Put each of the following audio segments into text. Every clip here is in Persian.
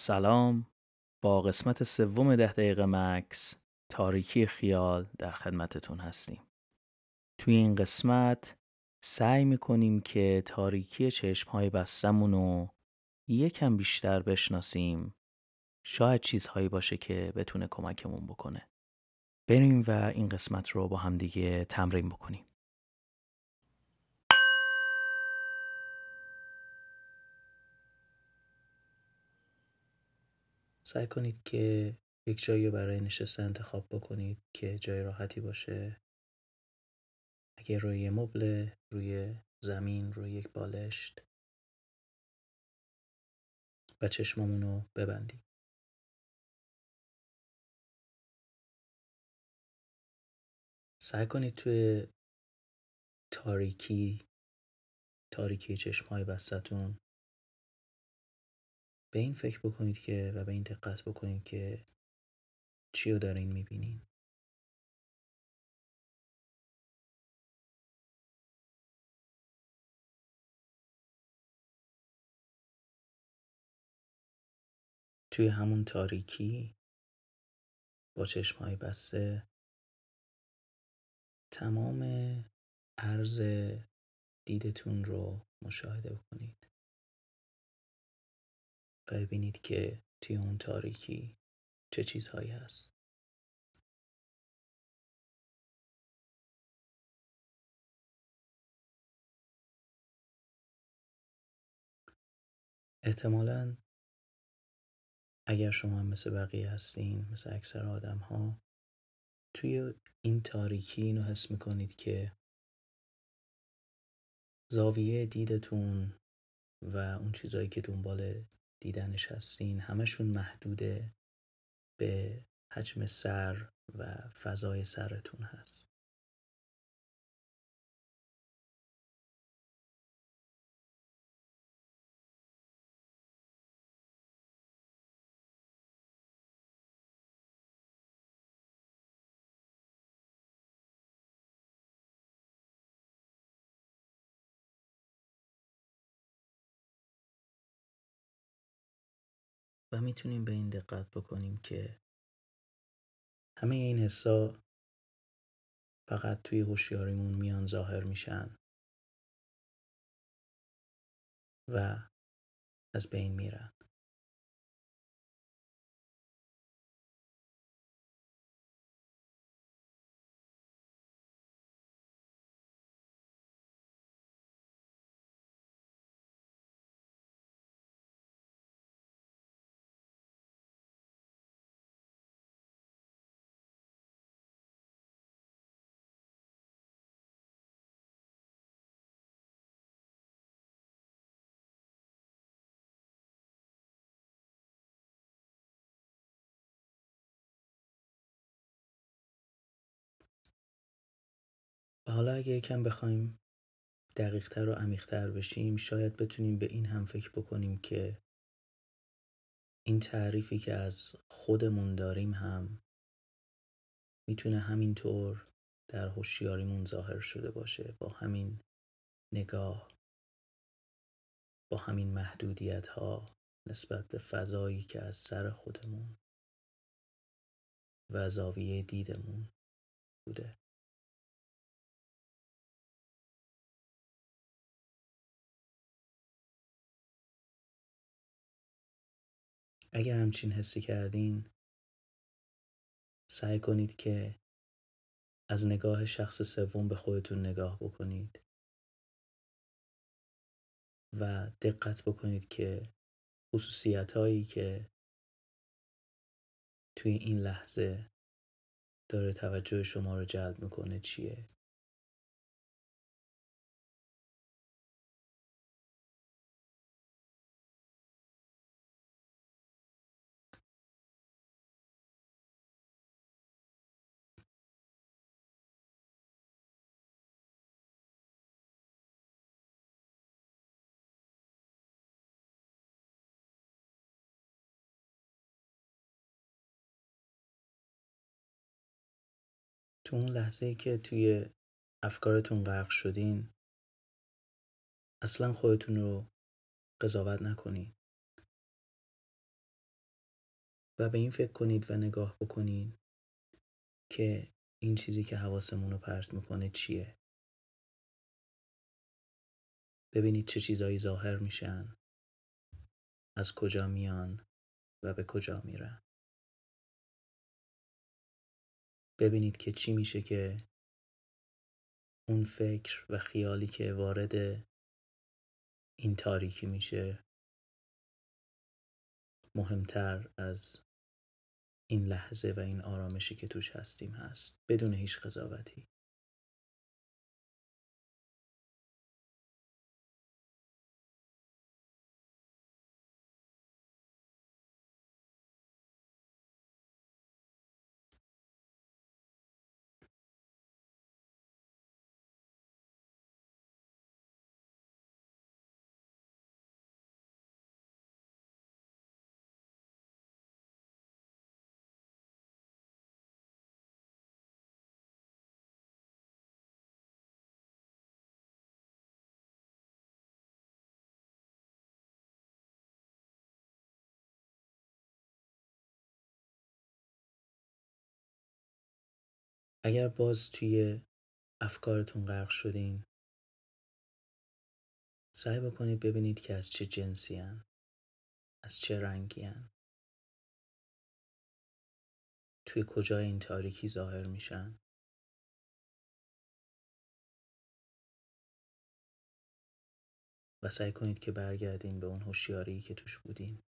سلام. با قسمت سوم ده دقیقه مکس تاریکی خیال در خدمتتون هستیم. توی این قسمت سعی می‌کنیم که تاریکی چشمهای بستمون رو یکم بیشتر بشناسیم. شاید چیزهایی باشه که بتونه کمکمون بکنه. بریم و این قسمت رو با همدیگه تمرین بکنیم. سعی کنید که یک جایی برای نشستن انتخاب بکنید که جای راحتی باشه. اگه روی مبل روی زمین روی یک بالشت. و چشمامون رو ببندیم سعی کنید توی تاریکی تاریکی چشمهای بستتون به این فکر بکنید که و به این دقت بکنید که چی رو دارین می‌بینین. توی همون تاریکی با چشمهای بسته تمام عرض دیدتون رو مشاهده بکنید. و ببینید که توی اون تاریکی چه چیزهایی هست. احتمالا اگر شما هم مثل بقیه هستین مثل اکثر آدم ها توی این تاریکی اینو حس می‌کنید که زاویه دیدتون و اون چیزهایی که دنبال دیدنش هستین. همشون محدوده به حجم سر و فضای سرتون هست. و می‌تونیم به این دقت بکنیم که همه این حسا فقط توی هوشیاریمون میان ظاهر میشن و از بین میرن. حالا اگه یکم بخوایم دقیقتر و عمیقتر بشیم شاید بتونیم به این هم فکر بکنیم که این تعریفی که از خودمون داریم هم می‌تونه همینطور در هوشیاریمون ظاهر شده باشه با همین نگاه با همین محدودیت ها نسبت به فضایی که از سر خودمون و زاویه دیدمون بوده. اگر همچین حسی کردین سعی کنید که از نگاه شخص سوم به خودتون نگاه بکنید و دقت بکنید که خصوصیت هایی که توی این لحظه داره توجه شما رو جلب می‌کنه چیه. تو اون لحظه که توی افکارتون غرق شدین اصلا خودتون رو قضاوت نکنید و به این فکر کنید و نگاه بکنید که این چیزی که حواسمون رو پرت می‌کنه چیه. ببینید چه چیزایی ظاهر میشن از کجا میان و به کجا میرن. ببینید که چی میشه که اون فکر و خیالی که وارد این تاریکی میشه مهمتر از این لحظه و این آرامشی که توش هستیم هست بدون هیچ قضاوتی. اگر باز توی افکارتون غرق شدین سعی بکنید ببینید که از چه جنسی هن. از چه رنگی هن. توی کجای این تاریکی ظاهر میشن و سعی کنید که برگردین به اون هوشیاری که توش بودین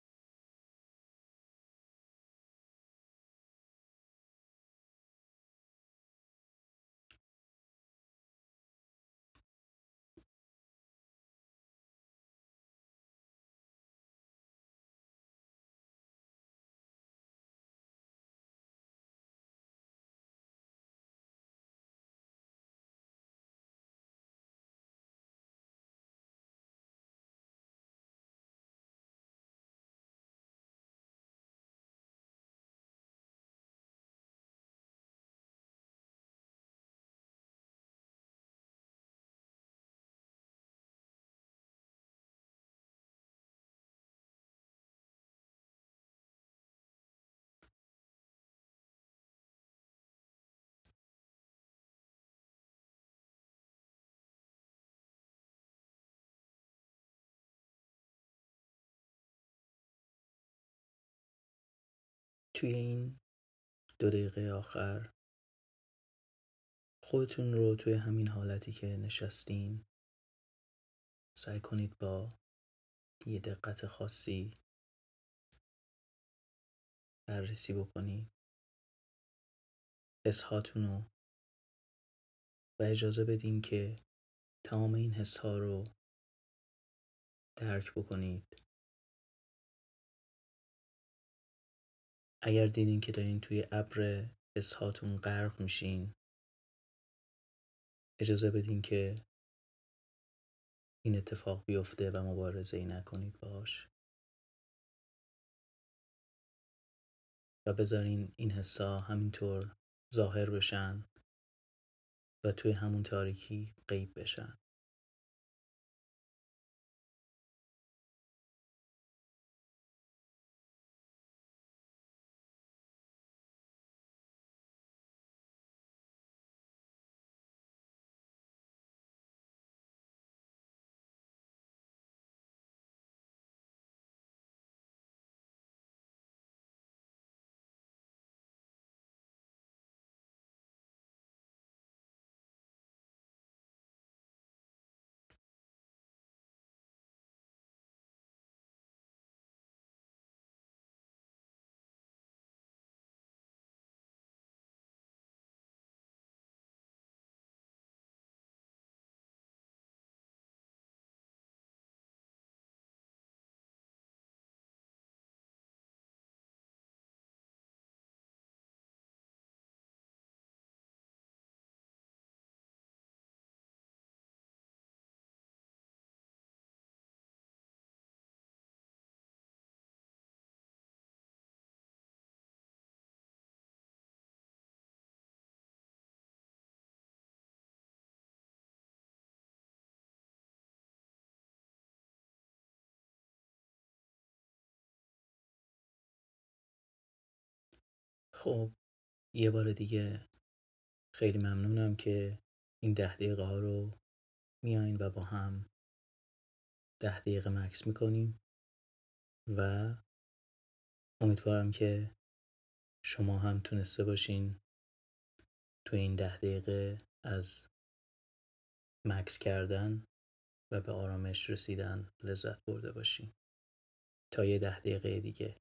توی این دو دقیقه آخر. خودتون رو توی همین حالتی که نشستین سعی کنید با یه دقت خاصی بررسی بکنید حسهاتون رو و اجازه بدین که تمام این حسها رو درک بکنید. اگر دیدین که دارین توی ابر اسهاتون غرق میشین اجازه بدین که این اتفاق بیفته و مبارزه ای نکنید باش و بذارین این حسا همینطور ظاهر بشن و توی همون تاریکی غیب بشن. خب یه بار دیگه خیلی ممنونم که این ده دقیقه ها رو میاین و با هم ده دقیقه مکس می‌کنیم و امیدوارم که شما هم تونسته باشین تو این ده دقیقه از مکس کردن و به آرامش رسیدن لذت برده باشین. تا یه ده دقیقه دیگه.